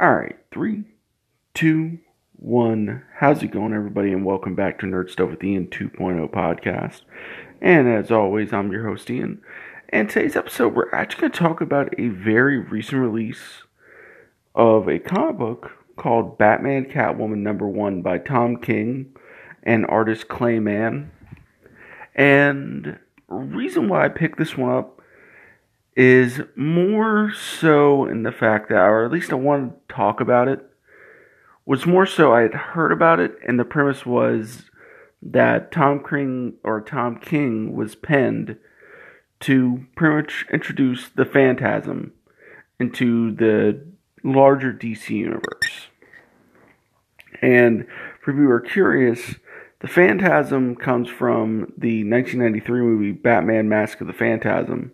All right, three, two, one. How's it going, everybody? And welcome back to Nerd Stuff with Ian 2.0 podcast. And as always, I'm your host, Ian. And today's episode, we're actually going to talk about a very recent release of a comic book called Batman Catwoman Number One by Tom King and artist Clay Mann. And reason why I picked this one up is more so in the fact that, or at least I want to talk about it, was more so I had heard about it, and the premise was that Tom King or Tom King was penned to pretty much introduce the Phantasm into the larger DC universe. And for people are curious, the Phantasm comes from the 1993 movie Batman Mask of the Phantasm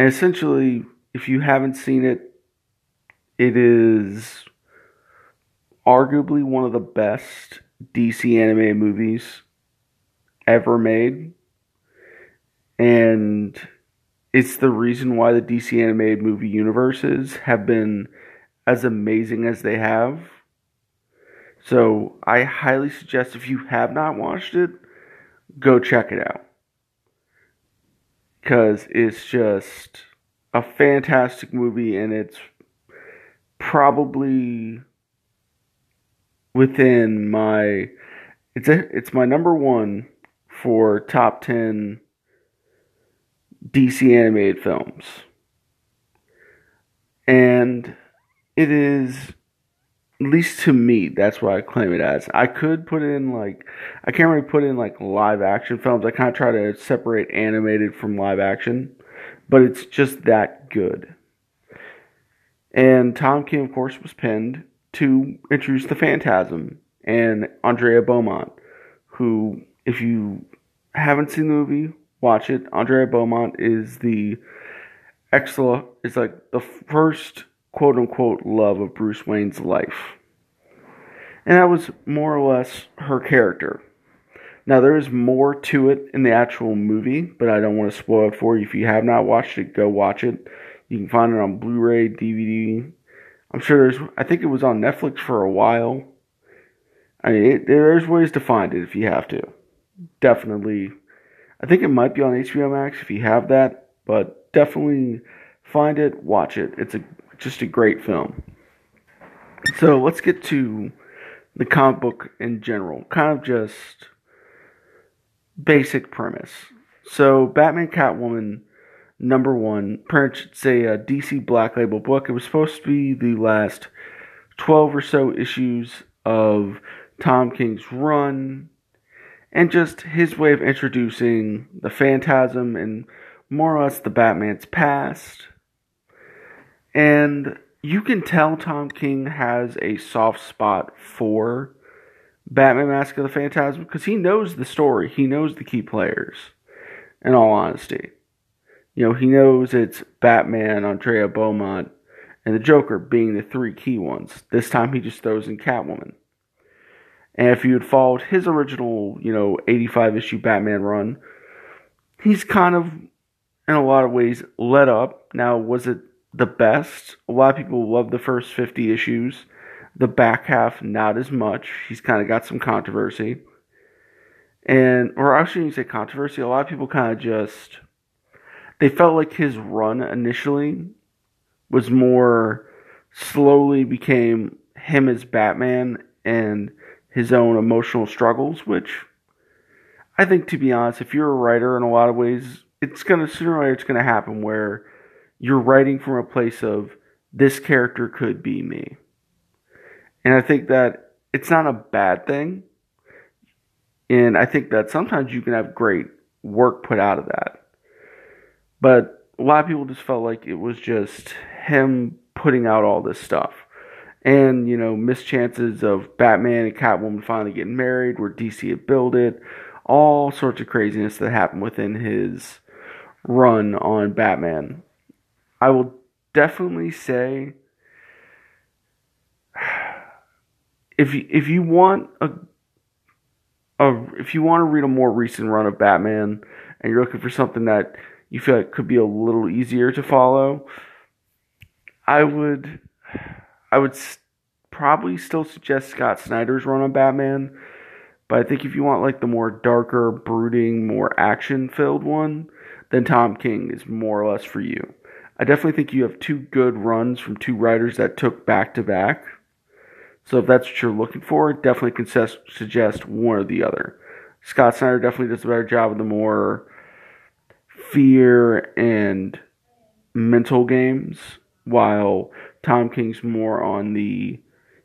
and essentially, if you haven't seen it, it is arguably one of the best DC anime movies ever made. And it's the reason why the DC animated movie universes have been as amazing as they have. So I highly suggest if you have not watched it, go check it out because it's just a fantastic movie and it's probably within my it's a, it's my number one for top 10 DC animated films. And it is at least to me, that's what I claim it as. I could put in like I can't really put in like live action films. I kind of try to separate animated from live action, but it's just that good. And Tom King, of course, was penned to introduce the Phantasm and Andrea Beaumont, who, if you haven't seen the movie, watch it. Andrea Beaumont is the excellent, It's like the first quote unquote love of Bruce Wayne's life. And that was more or less her character. Now, there is more to it in the actual movie, but I don't want to spoil it for you. If you have not watched it, go watch it. You can find it on Blu ray, DVD. I'm sure there's, I think it was on Netflix for a while. I mean, it, there's ways to find it if you have to. Definitely. I think it might be on HBO Max if you have that, but definitely find it, watch it. It's a just a great film. So let's get to the comic book in general. Kind of just basic premise. So Batman Catwoman number one, it's a, uh, a DC Black Label book. It was supposed to be the last 12 or so issues of Tom King's run and just his way of introducing the Phantasm and more or less the Batman's past and you can tell Tom King has a soft spot for Batman Mask of the Phantasm because he knows the story. He knows the key players, in all honesty. You know, he knows it's Batman, Andrea Beaumont, and the Joker being the three key ones. This time he just throws in Catwoman. And if you had followed his original, you know, 85 issue Batman run, he's kind of, in a lot of ways, let up. Now, was it the best. A lot of people love the first 50 issues. The back half, not as much. He's kind of got some controversy. And, or I shouldn't say controversy, a lot of people kind of just, they felt like his run initially was more slowly became him as Batman and his own emotional struggles, which I think, to be honest, if you're a writer in a lot of ways, it's gonna sooner or later it's gonna happen where you're writing from a place of this character could be me. And I think that it's not a bad thing. And I think that sometimes you can have great work put out of that. But a lot of people just felt like it was just him putting out all this stuff. And, you know, mischances of Batman and Catwoman finally getting married, where DC had built it. All sorts of craziness that happened within his run on Batman. I will definitely say if you, if you want a, a if you want to read a more recent run of Batman and you're looking for something that you feel like could be a little easier to follow, I would I would probably still suggest Scott Snyder's run on Batman, but I think if you want like the more darker, brooding, more action-filled one, then Tom King is more or less for you. I definitely think you have two good runs from two writers that took back to back. So if that's what you're looking for, definitely can suggest one or the other. Scott Snyder definitely does a better job of the more fear and mental games, while Tom King's more on the,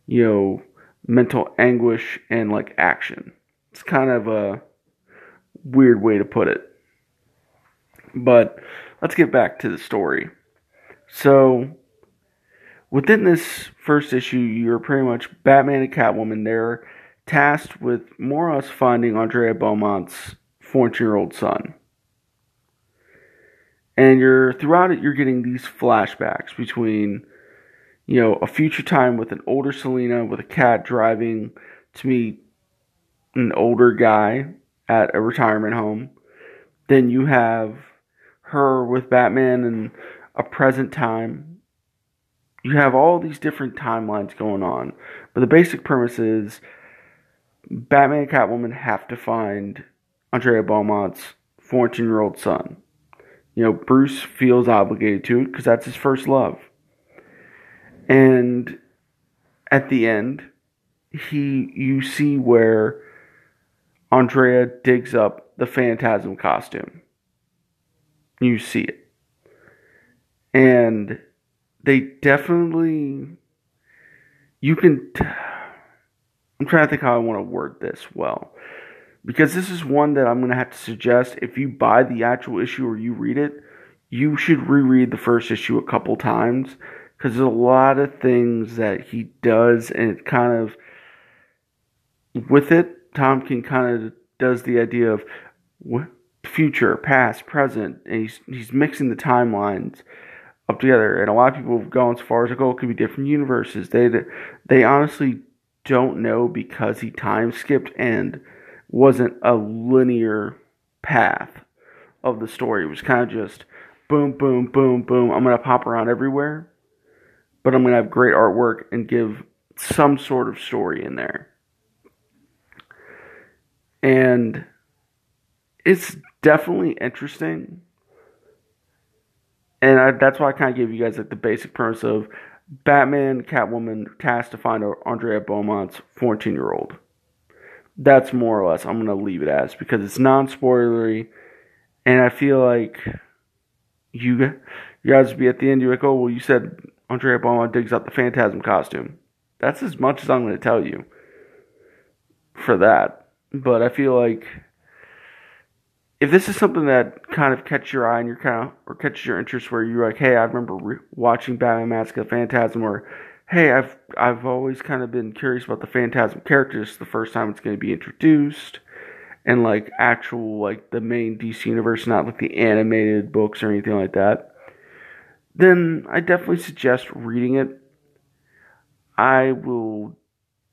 you know, mental anguish and like action. It's kind of a weird way to put it. But let's get back to the story. So, within this first issue, you're pretty much Batman and Catwoman. They're tasked with more or less finding Andrea Beaumont's 14 year old son. And you're throughout it, you're getting these flashbacks between, you know, a future time with an older Selina with a cat driving to meet an older guy at a retirement home. Then you have her with Batman and a present time. You have all these different timelines going on. But the basic premise is Batman and Catwoman have to find Andrea Beaumont's 14 year old son. You know, Bruce feels obligated to it because that's his first love. And at the end, he you see where Andrea digs up the phantasm costume. You see it. And they definitely you can I'm trying to think how I want to word this well. Because this is one that I'm going to have to suggest if you buy the actual issue or you read it, you should reread the first issue a couple times because there's a lot of things that he does and it kind of with it Tom King kind of does the idea of what future, past, present, and he's he's mixing the timelines up together. And a lot of people have gone as far as like, oh, it could be different universes. They they honestly don't know because he time skipped and wasn't a linear path of the story. It was kind of just boom, boom, boom, boom. I'm to pop around everywhere, but I'm to have great artwork and give some sort of story in there. And it's definitely interesting. And I, that's why I kind of gave you guys like the basic premise of Batman, Catwoman tasked to find Andrea Beaumont's 14 year old. That's more or less I'm to leave it as because it's non spoilery. And I feel like you, you guys be at the end, you're like, oh, well, you said Andrea Beaumont digs out the Phantasm costume. That's as much as I'm to tell you for that. But I feel like if this is something that kind of catches your eye and you're kind of or catches your interest, where you're like, hey, I remember re- watching Batman: Mask of the Phantasm, or hey, I've I've always kind of been curious about the Phantasm characters. The first time it's going to be introduced, and like actual like the main DC universe, not like the animated books or anything like that. Then I definitely suggest reading it. I will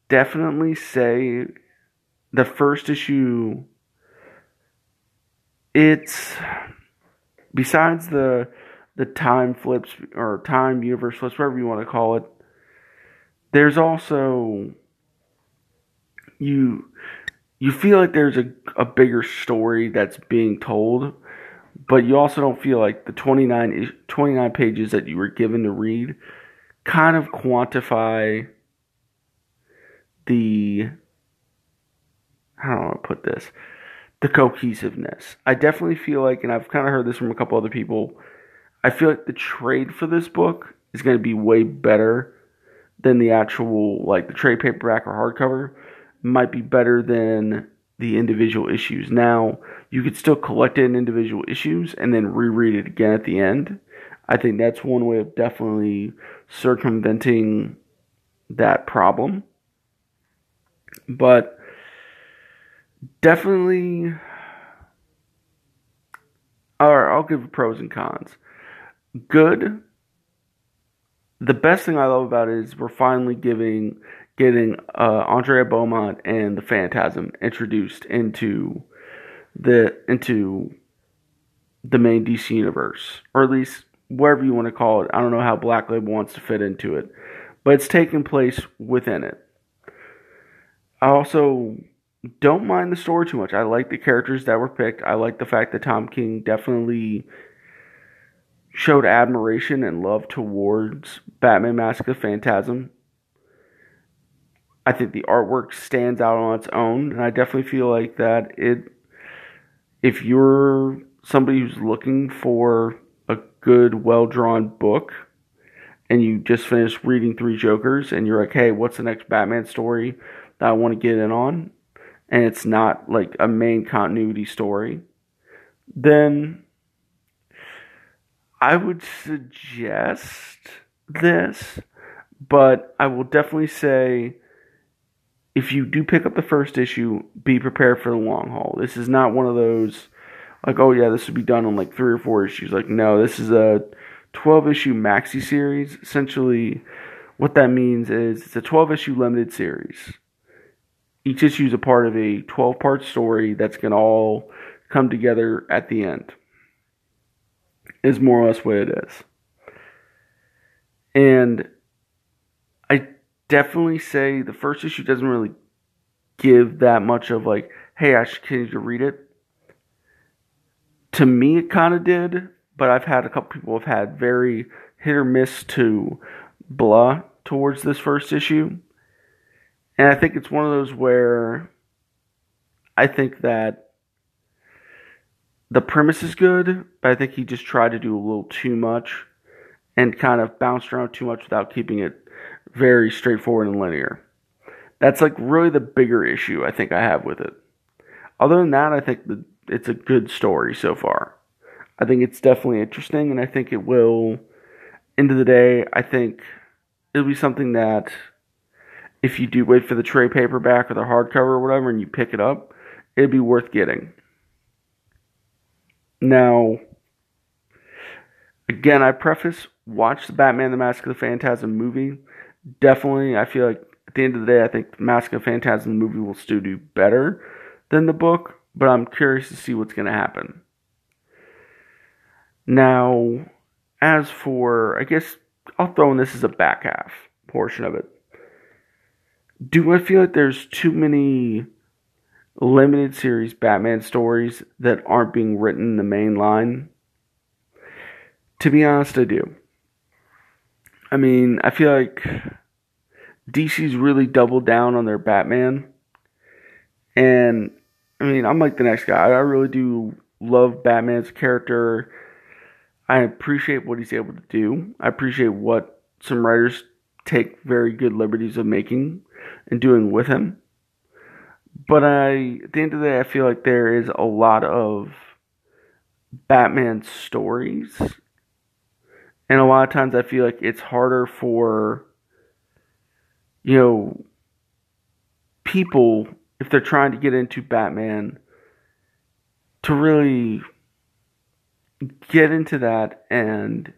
definitely say the first issue it's besides the the time flips or time universe flips, whatever you want to call it. There's also you you feel like there's a, a bigger story that's being told, but you also don't feel like the 29, 29 pages that you were given to read kind of quantify the how do I put this? The cohesiveness. I definitely feel like, and I've kind of heard this from a couple other people, I feel like the trade for this book is going to be way better than the actual, like the trade paperback or hardcover. Might be better than the individual issues. Now, you could still collect it in individual issues and then reread it again at the end. I think that's one way of definitely circumventing that problem. But definitely or I'll give pros and cons. Good. The best thing I love about it is we're finally giving getting uh, Andrea Beaumont and the Phantasm introduced into the into the main DC universe, or at least wherever you want to call it. I don't know how Black Label wants to fit into it, but it's taking place within it. I also don't mind the story too much. I like the characters that were picked. I like the fact that Tom King definitely showed admiration and love towards Batman Mask of Phantasm. I think the artwork stands out on its own, and I definitely feel like that it if you're somebody who's looking for a good, well drawn book, and you just finished reading Three Jokers, and you're like, hey, what's the next Batman story that I want to get in on? And it's not like a main continuity story, then I would suggest this, but I will definitely say if you do pick up the first issue, be prepared for the long haul. This is not one of those like, oh yeah, this would be done in like three or four issues. Like, no, this is a 12 issue maxi series. Essentially, what that means is it's a 12 issue limited series. Each issue is a part of a 12 part story that's going to all come together at the end, is more or less what it is. And I definitely say the first issue doesn't really give that much of like, hey, I should continue to read it to me, it kind of did, but I've had a couple people have had very hit or miss to blah towards this first issue. And I think it's one of those where I think that the premise is good, but I think he just tried to do a little too much and kind of bounced around too much without keeping it very straightforward and linear. That's like really the bigger issue I think I have with it. Other than that, I think the it's a good story so far. I think it's definitely interesting, and I think it will. End of the day, I think it'll be something that if you do wait for the trade paperback or the hardcover or whatever, and you pick it up, it'd be worth getting. Now, again, I preface watch the Batman the Mask of the Phantasm movie. Definitely, I feel like at the end of the day, I think the Mask of the Phantasm movie will still do better than the book but I'm curious to see what's going to happen. Now, as for, I guess I'll throw in this as a back half portion of it. Do I feel like there's too many limited series Batman stories that aren't being written in the main line? To be honest, I do. I mean, I feel like DC's really doubled down on their Batman. And I mean, I'm like the next guy. I really do love Batman's character. I appreciate what he's able to do. I appreciate what some writers take very good liberties of making and doing with him. But I, at the end of the day, I feel like there is a lot of Batman stories. And a lot of times I feel like it's harder for, you know, people if they're trying to get into Batman to really get into that and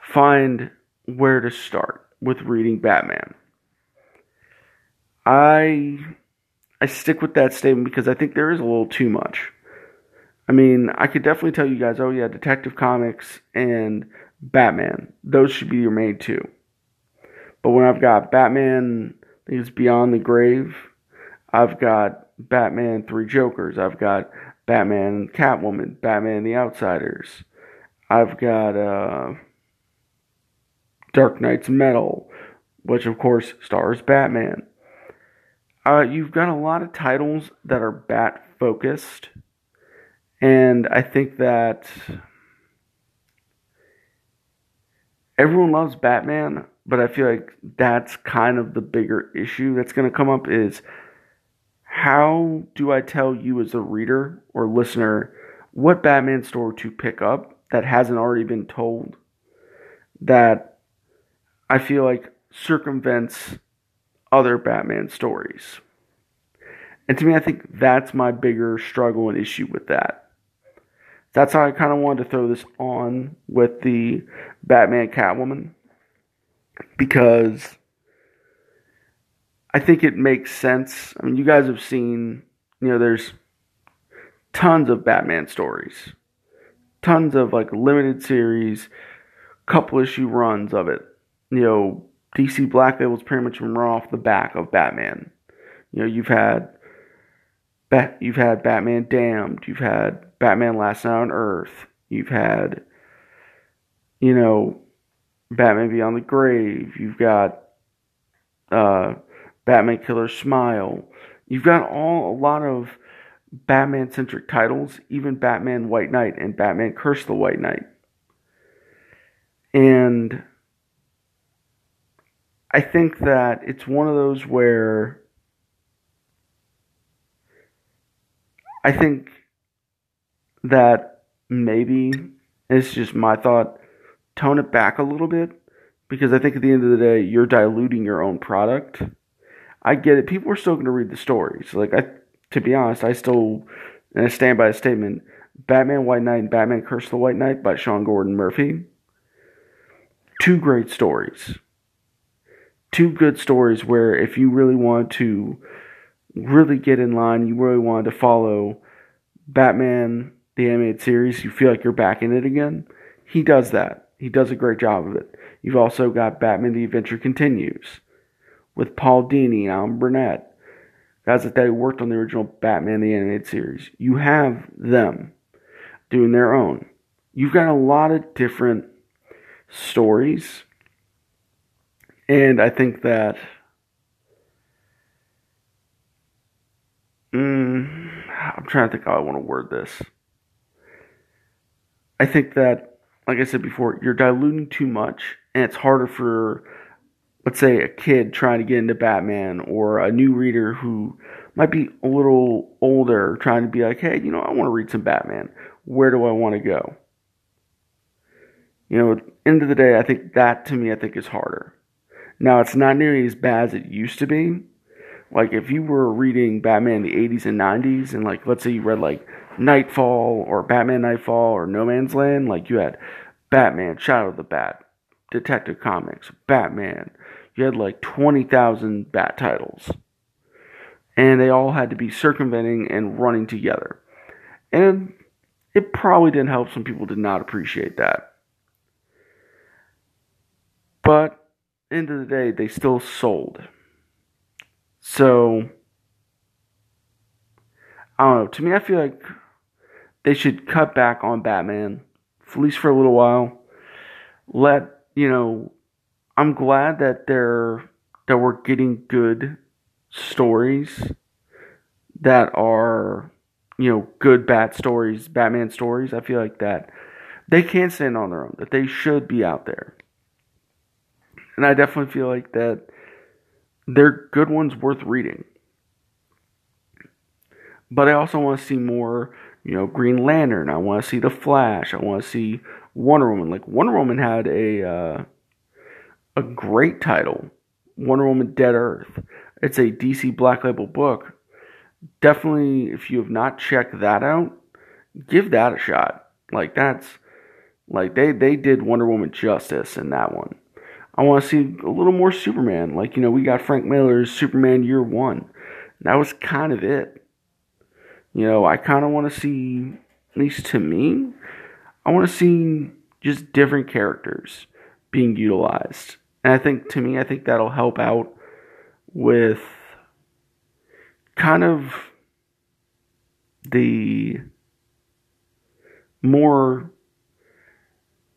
find where to start with reading Batman. I I stick with that statement because I think there is a little too much. I mean, I could definitely tell you guys, oh yeah, Detective Comics and Batman, those should be your main two. But when I've got Batman is Beyond the Grave. I've got Batman Three Jokers. I've got Batman Catwoman, Batman The Outsiders. I've got uh, Dark Nights Metal, which of course stars Batman. Uh, you've got a lot of titles that are bat focused, and I think that everyone loves Batman, but I feel like that's kind of the bigger issue that's going to come up is how do I tell you as a reader or listener what Batman story to pick up that hasn't already been told that I feel like circumvents other Batman stories. And to me, I think that's my bigger struggle and issue with that. That's how I kind of wanted to throw this on with the Batman Catwoman because I think it makes sense. I mean, you guys have seen, you know, there's tons of Batman stories, tons of like limited series, couple issue runs of it. you know, DC Black Label's pretty much run off the back of Batman. You know, you've had Bat, you've had Batman Damned, you've had Batman Last Knight on Earth, you've had, you know, Batman Beyond the Grave, you've got uh, Batman Killer Smile, you've got all a lot of Batman centric titles, even Batman White Knight and Batman Curse the White Knight. And I think that it's one of those where I think that maybe it's just my thought tone it back a little bit because I think at the end of the day you're diluting your own product. I get it. People are still going to read the stories. Like I to be honest, I still and I stand by the statement Batman White Knight and Batman Curse of the White Knight by Sean Gordon Murphy. Two great stories. Two good stories where if you really want to really get in line, you really want to follow Batman the animated series, you feel like you're back in it again. He does that. He does a great job of it. You've also got Batman the Adventure Continues with Paul Dini and Alan Burnett guys that they worked on the original Batman the Animated Series. You have them doing their own. You've got a lot of different stories. And I think that mm, I'm trying to think how I want to word this. I think that, like I said before, you're diluting too much, and it's harder for let's say a kid trying to get into Batman or a new reader who might be a little older trying to be like, hey, you know, I want to read some Batman. Where do I want to go? You know, at the end of the day, I think that to me, I think is harder. Now, it's not nearly as bad as it used to be. Like, if you were reading Batman in the 80s and 90s, and like, let's say you read like Knightfall or Batman Knightfall or No Man's Land, like you had Batman, Shadow of the Bat, Detective Comics, Batman, you had like 20,000 bat titles. And they all had to be circumventing and running together. And it probably didn't help. Some people did not appreciate that. But end of the day, they still sold. So I don't know. To me, I feel like they should cut back on Batman, at least for a little while. Let you know I'm glad that they're that we're getting good stories that are you know good bat stories, Batman stories. I feel like that they can stand on their own. That they should be out there, and I definitely feel like that they're good ones worth reading. But I also want to see more, you know, Green Lantern. I want to see the Flash. I want to see Wonder Woman. Like Wonder Woman had a. Uh, a great title, Wonder Woman Dead Earth. It's a DC Black Label book. Definitely, if you have not checked that out, give that a shot. Like that's like they they did Wonder Woman justice in that one. I want to see a little more Superman. Like you know, we got Frank Miller's Superman Year One. That was kind of it. You know, I kind of want to see, at least to me, I want to see just different characters being utilized. And I think, to me, I think that'll help out with kind of the more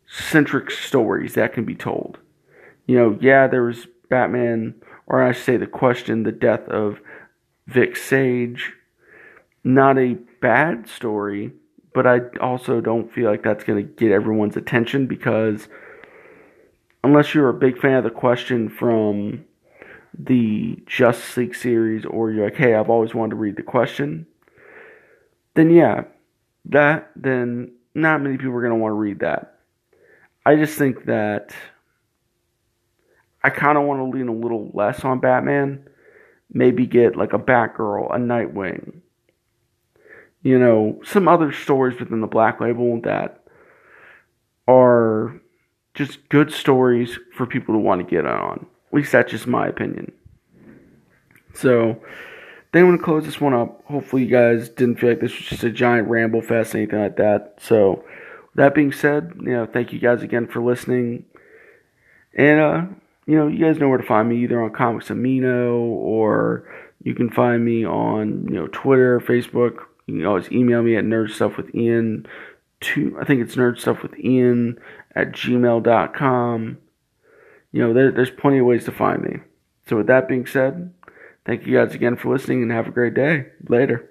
centric stories that can be told. You know, yeah, there was Batman, or I should say, the question, the death of Vic Sage. Not a bad story, but I also don't feel like that's going to get everyone's attention because unless you're a big fan of the question from the Justice League series, or you're like, hey, I've always wanted to read the question, then yeah, that then not many people are going to want to read that. I just think that I kind of want to lean a little less on Batman. Maybe get like a Batgirl, a Nightwing, you know, some other stories within the Black Label that are just good stories for people to want to get on. At least that's just my opinion. So, then I'm going to close this one up. Hopefully, you guys didn't feel like this was just a giant ramble fest, or anything like that. So, that being said, you know, thank you guys again for listening. And, uh, you know, you guys know where to find me either on Comics Amino or you can find me on, you know, Twitter, Facebook. You can always email me at nerdstuffwithian. To, I think it's nerdstuffwithian at gmail.com. You know, there, there's plenty of ways to find me. So with that being said, thank you guys again for listening and have a great day. Later.